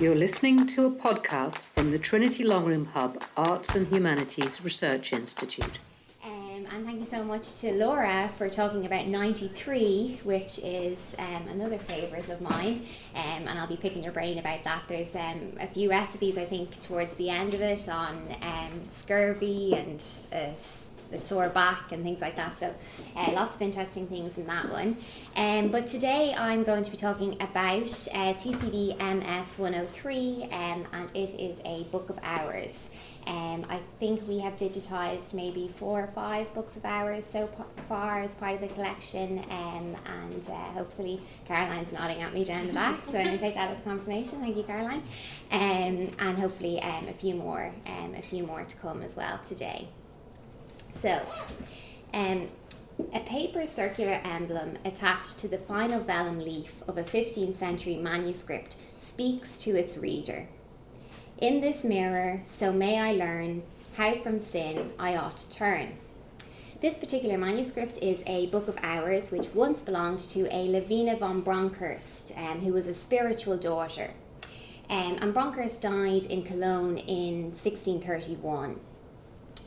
You're listening to a podcast from the Trinity Long Room Hub Arts and Humanities Research Institute. Um, and thank you so much to Laura for talking about 93, which is um, another favourite of mine. Um, and I'll be picking your brain about that. There's um, a few recipes, I think, towards the end of it on um, scurvy and uh, the sore back and things like that. So, uh, lots of interesting things in that one. Um, but today I'm going to be talking about uh, TCD MS 103, um, and it is a book of hours. Um, I think we have digitized maybe four or five books of hours so far as part of the collection, um, and uh, hopefully Caroline's nodding at me down the back, so I'm going to take that as confirmation. Thank you, Caroline, um, and hopefully um, a few more, um, a few more to come as well today. So, um, a paper circular emblem attached to the final vellum leaf of a 15th century manuscript speaks to its reader. In this mirror, so may I learn how from sin I ought to turn. This particular manuscript is a book of hours which once belonged to a Lavina von Bronckhorst, um, who was a spiritual daughter. Um, and Bronckhorst died in Cologne in 1631.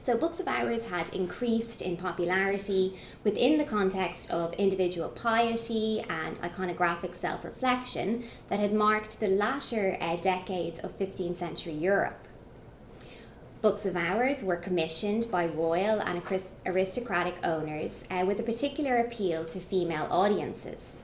So, books of hours had increased in popularity within the context of individual piety and iconographic self reflection that had marked the latter uh, decades of 15th century Europe. Books of Hours were commissioned by royal and aristocratic owners uh, with a particular appeal to female audiences.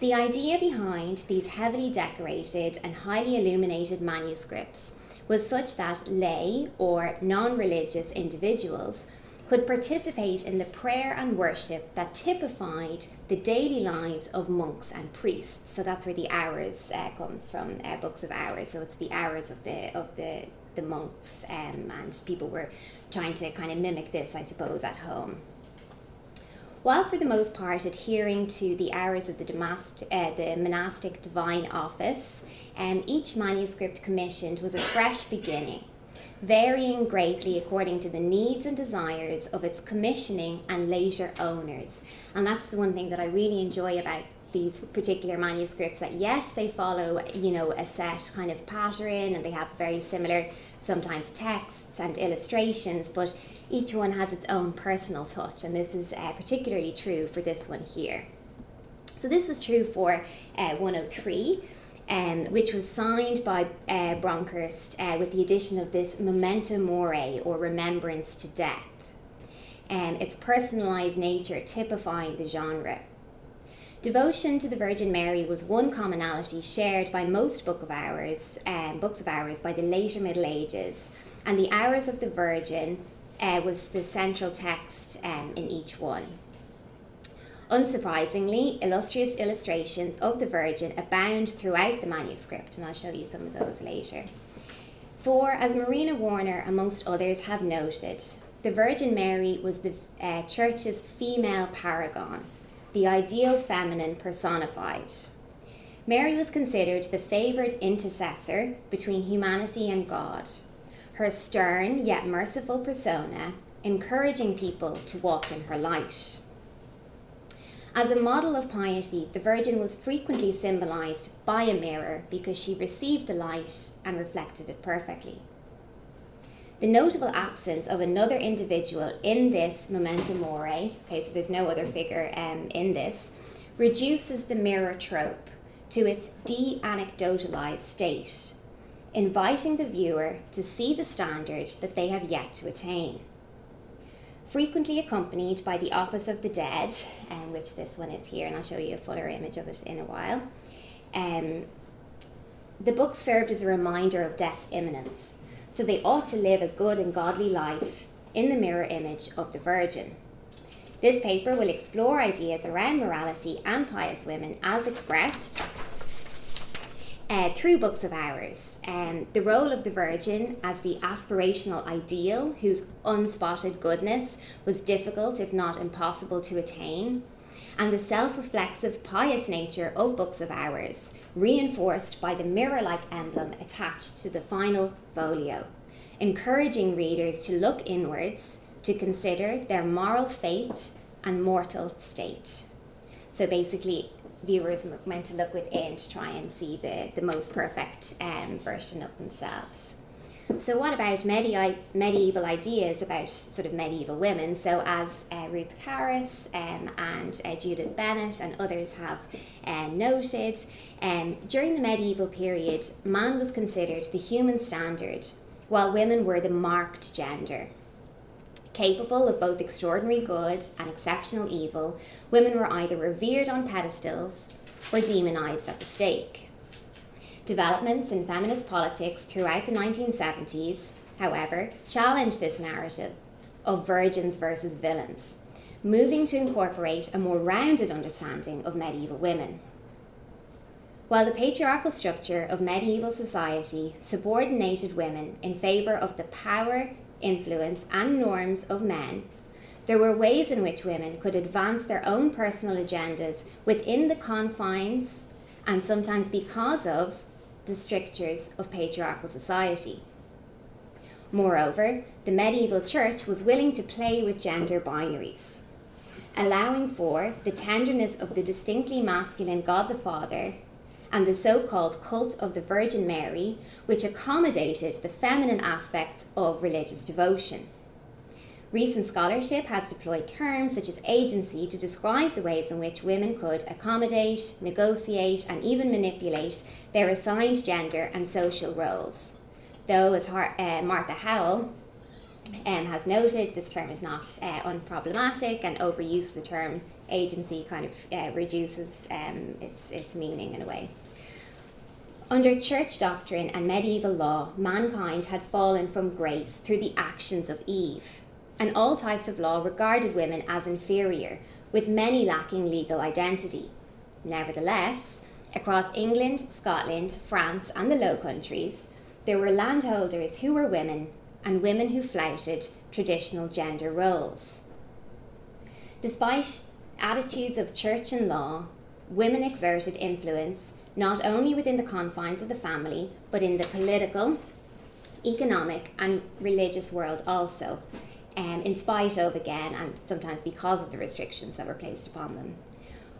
The idea behind these heavily decorated and highly illuminated manuscripts was such that lay or non religious individuals could participate in the prayer and worship that typified the daily lives of monks and priests. So that's where the hours uh, comes from, uh, books of hours. So it's the hours of the of the the monks, um, and people were trying to kind of mimic this, I suppose, at home. While for the most part adhering to the hours of the, domast- uh, the monastic divine office, um, each manuscript commissioned was a fresh beginning, varying greatly according to the needs and desires of its commissioning and later owners. And that's the one thing that I really enjoy about these particular manuscripts that yes they follow you know a set kind of pattern and they have very similar sometimes texts and illustrations but each one has its own personal touch, and this is uh, particularly true for this one here. So, this was true for uh, 103. Um, which was signed by uh, uh, with the addition of this memento mori or remembrance to death, and its personalized nature typifying the genre. Devotion to the Virgin Mary was one commonality shared by most book of hours, um, books of hours by the later Middle Ages, and the hours of the Virgin uh, was the central text um, in each one. Unsurprisingly, illustrious illustrations of the Virgin abound throughout the manuscript, and I'll show you some of those later. For, as Marina Warner, amongst others, have noted, the Virgin Mary was the uh, Church's female paragon, the ideal feminine personified. Mary was considered the favoured intercessor between humanity and God her stern yet merciful persona, encouraging people to walk in her light. As a model of piety, the Virgin was frequently symbolized by a mirror because she received the light and reflected it perfectly. The notable absence of another individual in this memento mori, okay, so there's no other figure um, in this, reduces the mirror trope to its de anecdotalized state inviting the viewer to see the standard that they have yet to attain. Frequently accompanied by the Office of the Dead, um, which this one is here, and I'll show you a fuller image of it in a while. Um, the book served as a reminder of death's imminence, so they ought to live a good and godly life in the mirror image of the Virgin. This paper will explore ideas around morality and pious women as expressed uh, through books of hours. Um, the role of the Virgin as the aspirational ideal, whose unspotted goodness was difficult, if not impossible, to attain, and the self reflexive, pious nature of books of hours, reinforced by the mirror like emblem attached to the final folio, encouraging readers to look inwards to consider their moral fate and mortal state. So basically, viewers meant to look within to try and see the, the most perfect um, version of themselves. So, what about medi- medieval ideas about sort of medieval women? So, as uh, Ruth Karras um, and uh, Judith Bennett and others have uh, noted, um, during the medieval period, man was considered the human standard, while women were the marked gender. Capable of both extraordinary good and exceptional evil, women were either revered on pedestals or demonized at the stake. Developments in feminist politics throughout the 1970s, however, challenged this narrative of virgins versus villains, moving to incorporate a more rounded understanding of medieval women. While the patriarchal structure of medieval society subordinated women in favour of the power influence, and norms of men, there were ways in which women could advance their own personal agendas within the confines and sometimes because of the strictures of patriarchal society. Moreover, the medieval church was willing to play with gender binaries, allowing for the tenderness of the distinctly masculine God the Father and the so called cult of the Virgin Mary, which accommodated the feminine aspects of religious devotion. Recent scholarship has deployed terms such as agency to describe the ways in which women could accommodate, negotiate, and even manipulate their assigned gender and social roles. Though, as uh, Martha Howell um, has noted, this term is not uh, unproblematic, and overuse of the term agency kind of uh, reduces um, its, its meaning in a way. Under church doctrine and medieval law, mankind had fallen from grace through the actions of Eve, and all types of law regarded women as inferior, with many lacking legal identity. Nevertheless, across England, Scotland, France, and the Low Countries, there were landholders who were women and women who flouted traditional gender roles. Despite attitudes of church and law, women exerted influence not only within the confines of the family, but in the political, economic, and religious world also, um, in spite of, again, and sometimes because of the restrictions that were placed upon them.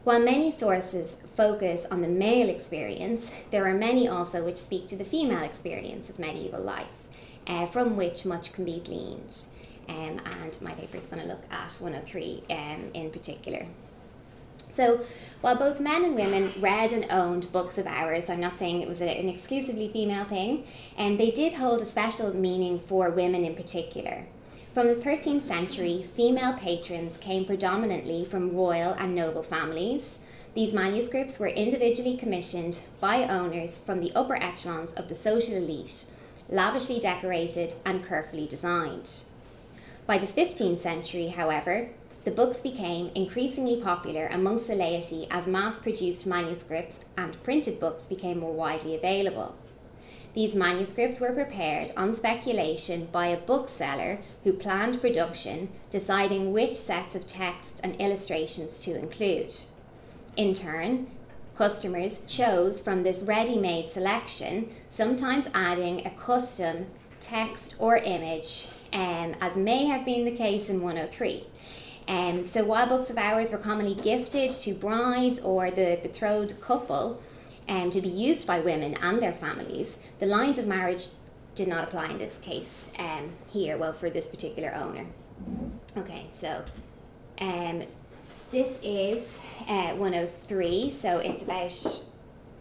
While many sources focus on the male experience, there are many also which speak to the female experience of medieval life, uh, from which much can be gleaned. Um, and my paper is going to look at 103 um, in particular. So, while both men and women read and owned books of hours, I'm not saying it was a, an exclusively female thing, and they did hold a special meaning for women in particular. From the 13th century, female patrons came predominantly from royal and noble families. These manuscripts were individually commissioned by owners from the upper echelons of the social elite, lavishly decorated and carefully designed. By the 15th century, however, the books became increasingly popular amongst the laity as mass produced manuscripts and printed books became more widely available. These manuscripts were prepared on speculation by a bookseller who planned production, deciding which sets of texts and illustrations to include. In turn, customers chose from this ready made selection, sometimes adding a custom text or image, um, as may have been the case in 103. Um, so while books of hours were commonly gifted to brides or the betrothed couple um, to be used by women and their families, the lines of marriage did not apply in this case um, here, well, for this particular owner. Okay, so um, this is uh, 103, so it's about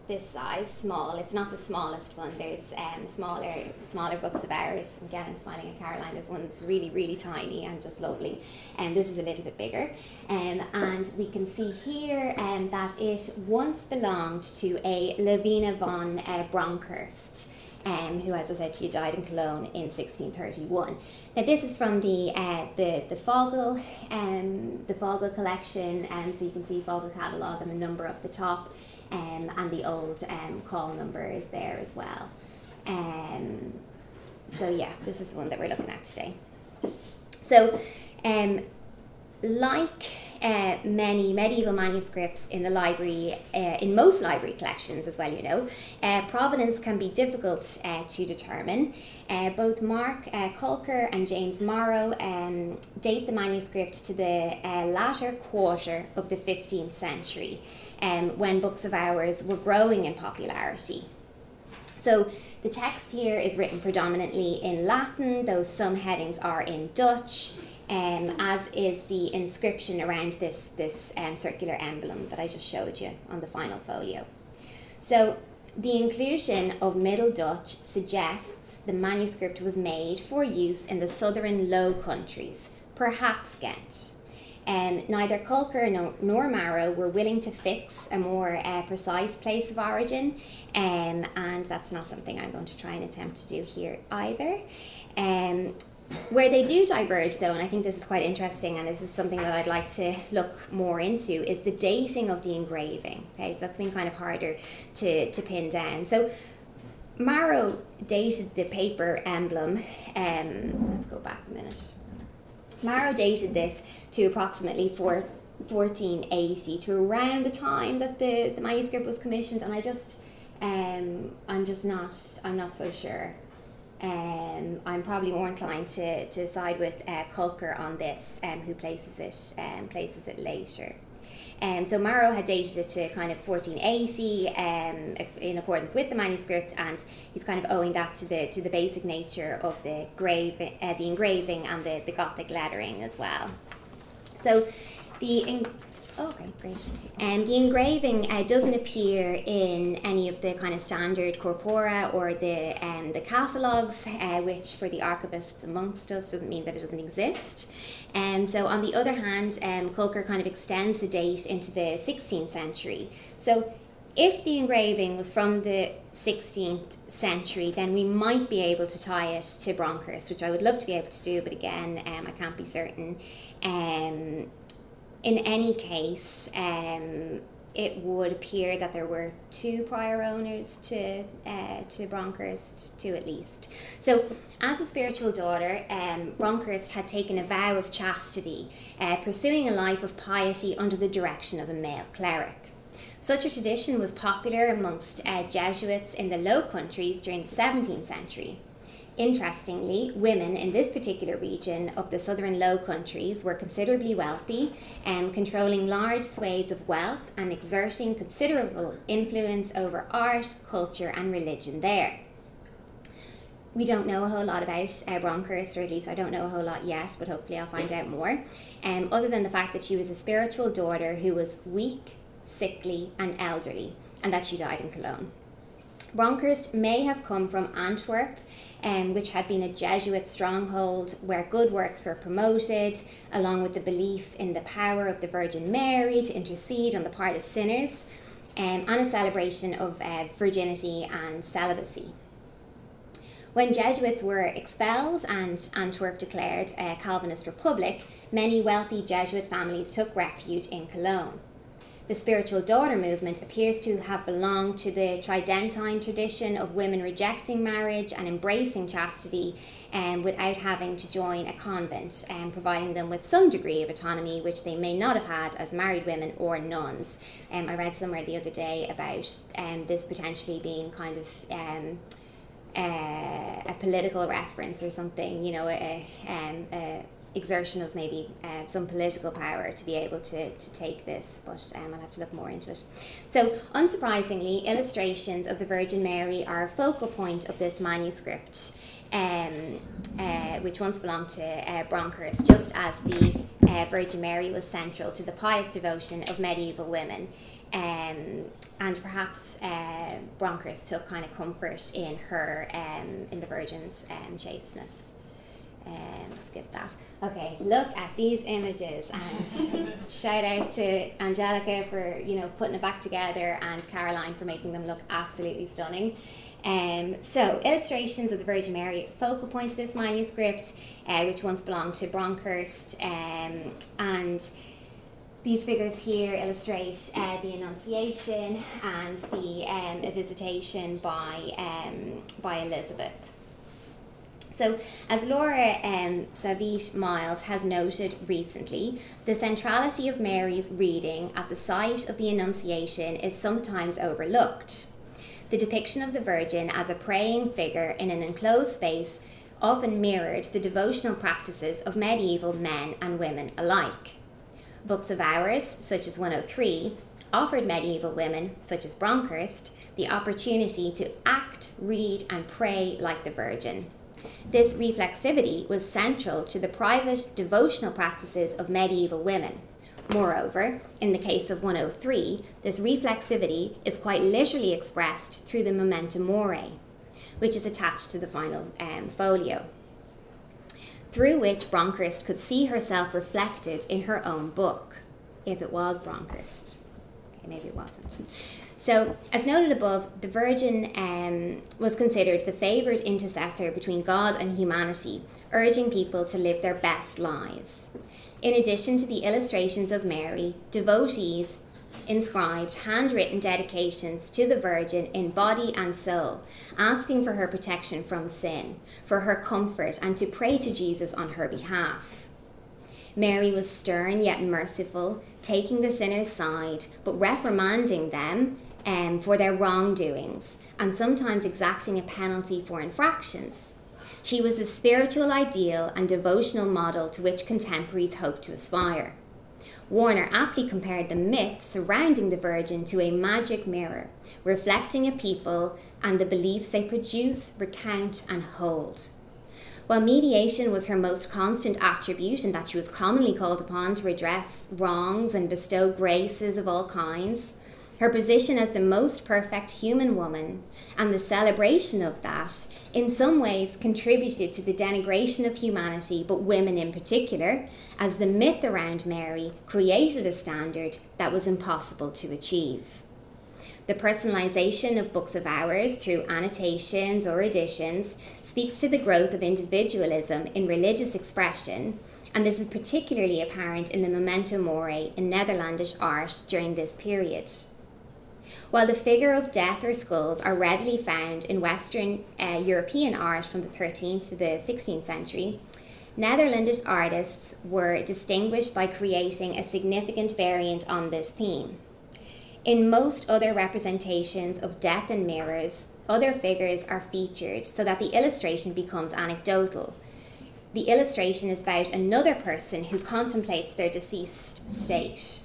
this size, small. It's not the smallest one. There's um, smaller smaller books of hours. Again, smiling at Caroline. This one's really, really tiny and just lovely. And this is a little bit bigger. Um, and we can see here um, that it once belonged to a Lavina von uh. Um, who, as I said you, died in Cologne in 1631. Now, this is from the uh, the the Fagel um, the Fagel collection, and um, so you can see Fagel catalogue and the number up the top um, and the old um, call number is there as well. Um, so yeah, this is the one that we're looking at today. So, um, like uh, many medieval manuscripts in the library, uh, in most library collections as well, you know, uh, provenance can be difficult uh, to determine. Uh, both Mark uh, Colker and James Marrow um, date the manuscript to the latter quarter of the 15th century. Um, when books of hours were growing in popularity. So the text here is written predominantly in Latin, though some headings are in Dutch, um, as is the inscription around this, this um, circular emblem that I just showed you on the final folio. So the inclusion of Middle Dutch suggests the manuscript was made for use in the southern Low Countries, perhaps Ghent. Um, neither Colker nor, nor Marrow were willing to fix a more uh, precise place of origin, um, and that's not something I'm going to try and attempt to do here either. Um, where they do diverge, though, and I think this is quite interesting, and this is something that I'd like to look more into, is the dating of the engraving. Okay, so that's been kind of harder to, to pin down. So Marrow dated the paper emblem. Um, let's go back a minute. Marrow dated this to approximately four, 1480, to around the time that the, the manuscript was commissioned, and I just, um, I'm just not, I'm not so sure. Um, I'm probably more inclined to, to side with uh, Colker on this, um, who places it um, places it later. Um, so Marrow had dated it to kind of 1480 um, in accordance with the manuscript, and he's kind of owing that to the to the basic nature of the grave, uh, the engraving, and the, the Gothic lettering as well. So the Oh, okay, great. Um, the engraving uh, doesn't appear in any of the kind of standard corpora or the um, the catalogues, uh, which for the archivists amongst us doesn't mean that it doesn't exist. Um, so on the other hand, um, Colker kind of extends the date into the 16th century. So if the engraving was from the 16th century, then we might be able to tie it to Bronkhorst, which I would love to be able to do, but again, um, I can't be certain. Um, in any case, um, it would appear that there were two prior owners to uh, to Bronkhorst, two at least. So, as a spiritual daughter, um, Bronkhorst had taken a vow of chastity, uh, pursuing a life of piety under the direction of a male cleric. Such a tradition was popular amongst uh, Jesuits in the Low Countries during the 17th century. Interestingly, women in this particular region of the southern Low Countries were considerably wealthy and um, controlling large swathes of wealth and exerting considerable influence over art, culture, and religion there. We don't know a whole lot about uh, Bronkhorst, or at least I don't know a whole lot yet, but hopefully I'll find out more. Um, other than the fact that she was a spiritual daughter who was weak, sickly, and elderly, and that she died in Cologne. Bronkhorst may have come from Antwerp, um, which had been a Jesuit stronghold where good works were promoted, along with the belief in the power of the Virgin Mary to intercede on the part of sinners, um, and a celebration of uh, virginity and celibacy. When Jesuits were expelled and Antwerp declared a Calvinist republic, many wealthy Jesuit families took refuge in Cologne. The spiritual daughter movement appears to have belonged to the Tridentine tradition of women rejecting marriage and embracing chastity um, without having to join a convent and um, providing them with some degree of autonomy which they may not have had as married women or nuns. Um, I read somewhere the other day about um, this potentially being kind of um, uh, a political reference or something, you know, a, um, a exertion of maybe uh, some political power to be able to, to take this, but um, I'll have to look more into it. So, unsurprisingly, illustrations of the Virgin Mary are a focal point of this manuscript, um, uh, which once belonged to uh, just as the uh, Virgin Mary was central to the pious devotion of medieval women. Um, and perhaps uh, took kind of comfort in her, um, in the Virgin's um, chasteness. Um, skip that. Okay, look at these images and shout out to Angelica for you know putting it back together and Caroline for making them look absolutely stunning. Um, so illustrations of the Virgin Mary focal point of this manuscript, uh, which once belonged to Bronkhorst, um, and these figures here illustrate uh, the Annunciation and the um, visitation by um, by Elizabeth. So, as Laura um, Saetveit Miles has noted recently, the centrality of Mary's reading at the site of the Annunciation is sometimes overlooked. The depiction of the Virgin as a praying figure in an enclosed space often mirrored the devotional practices of medieval men and women alike. Books of Hours, such as 103, offered medieval women, such as Bronkhorst, the opportunity to act, read, and pray like the Virgin. This reflexivity was central to the private devotional practices of medieval women. Moreover, in the case of 103, this reflexivity is quite literally expressed through the memento mori, which is attached to the final um, folio, through which Bronkhorst could see herself reflected in her own book, if it was Bronkhorst. Okay, maybe it wasn't. So, as noted above, the Virgin um, was considered the favoured intercessor between God and humanity, urging people to live their best lives. In addition to the illustrations of Mary, devotees inscribed handwritten dedications to the Virgin in body and soul, asking for her protection from sin, for her comfort, and to pray to Jesus on her behalf. Mary was stern yet merciful, taking the sinner's side, but reprimanding them um, for their wrongdoings, and sometimes exacting a penalty for infractions. She was the spiritual ideal and devotional model to which contemporaries hoped to aspire. Warner aptly compared the myth surrounding the Virgin to a magic mirror, reflecting a people and the beliefs they produce, recount, and hold. While mediation was her most constant attribute and that she was commonly called upon to redress wrongs and bestow graces of all kinds, her position as the most perfect human woman, and the celebration of that, in some ways contributed to the denigration of humanity, but women in particular, as the myth around Mary created a standard that was impossible to achieve. The personalization of books of hours through annotations or additions speaks to the growth of individualism in religious expression, and this is particularly apparent in the memento mori in Netherlandish art during this period. While the figure of death or skulls are readily found in Western uh, European art from the 13th to the 16th century, Netherlandish artists were distinguished by creating a significant variant on this theme. In most other representations of death and mirrors, other figures are featured so that the illustration becomes anecdotal. The illustration is about another person who contemplates their deceased state.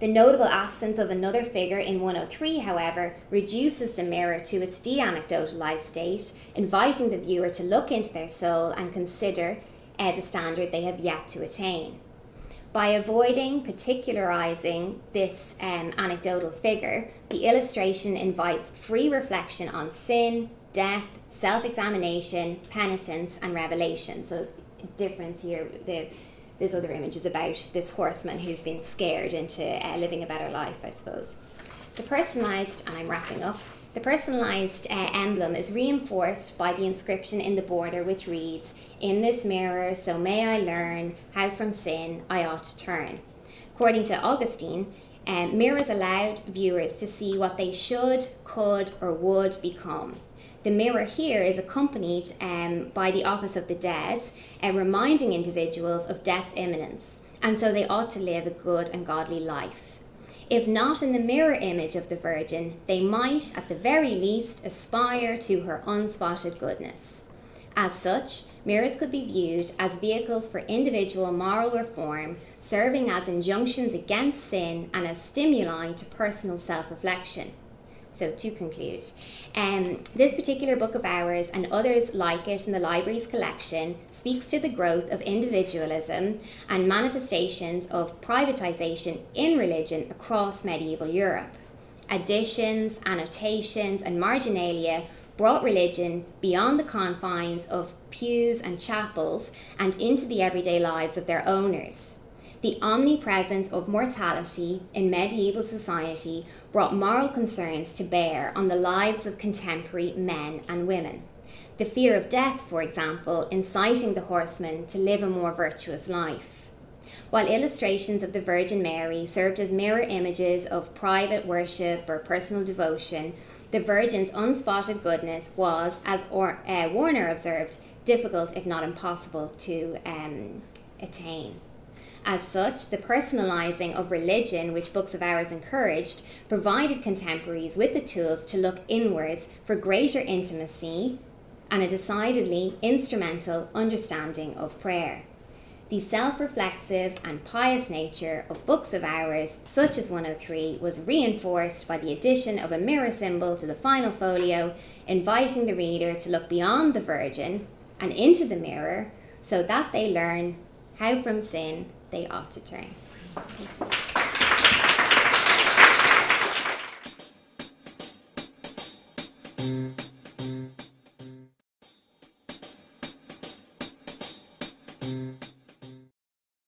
The notable absence of another figure in 103, however, reduces the mirror to its de anecdotalized state, inviting the viewer to look into their soul and consider uh, the standard they have yet to attain. By avoiding particularizing this um, anecdotal figure, the illustration invites free reflection on sin, death, self examination, penitence, and revelation. So, difference here, the this other image is about this horseman who's been scared into uh, living a better life, I suppose. The personalised, and I'm wrapping up, the personalised uh, emblem is reinforced by the inscription in the border, which reads, In this mirror, so may I learn how from sin I ought to turn. According to Augustine, um, mirrors allowed viewers to see what they should, could, or would become. The mirror here is accompanied um, by the Office of the Dead, uh, reminding individuals of death's imminence, and so they ought to live a good and godly life. If not in the mirror image of the Virgin, they might, at the very least, aspire to her unspotted goodness. As such, mirrors could be viewed as vehicles for individual moral reform, serving as injunctions against sin and as stimuli to personal self reflection. So, to conclude, um, this particular book of hours and others like it in the library's collection speaks to the growth of individualism and manifestations of privatization in religion across medieval Europe. Additions, annotations, and marginalia brought religion beyond the confines of pews and chapels and into the everyday lives of their owners. The omnipresence of mortality in medieval society brought moral concerns to bear on the lives of contemporary men and women. The fear of death, for example, inciting the horseman to live a more virtuous life. While illustrations of the Virgin Mary served as mirror images of private worship or personal devotion, the Virgin's unspotted goodness was, as or, uh, Warner observed, difficult if not impossible to um, attain. As such, the personalising of religion, which Books of Hours encouraged, provided contemporaries with the tools to look inwards for greater intimacy and a decidedly instrumental understanding of prayer. The self reflexive and pious nature of books of hours, such as 103, was reinforced by the addition of a mirror symbol to the final folio, inviting the reader to look beyond the Virgin and into the mirror so that they learn how from sin they are to train.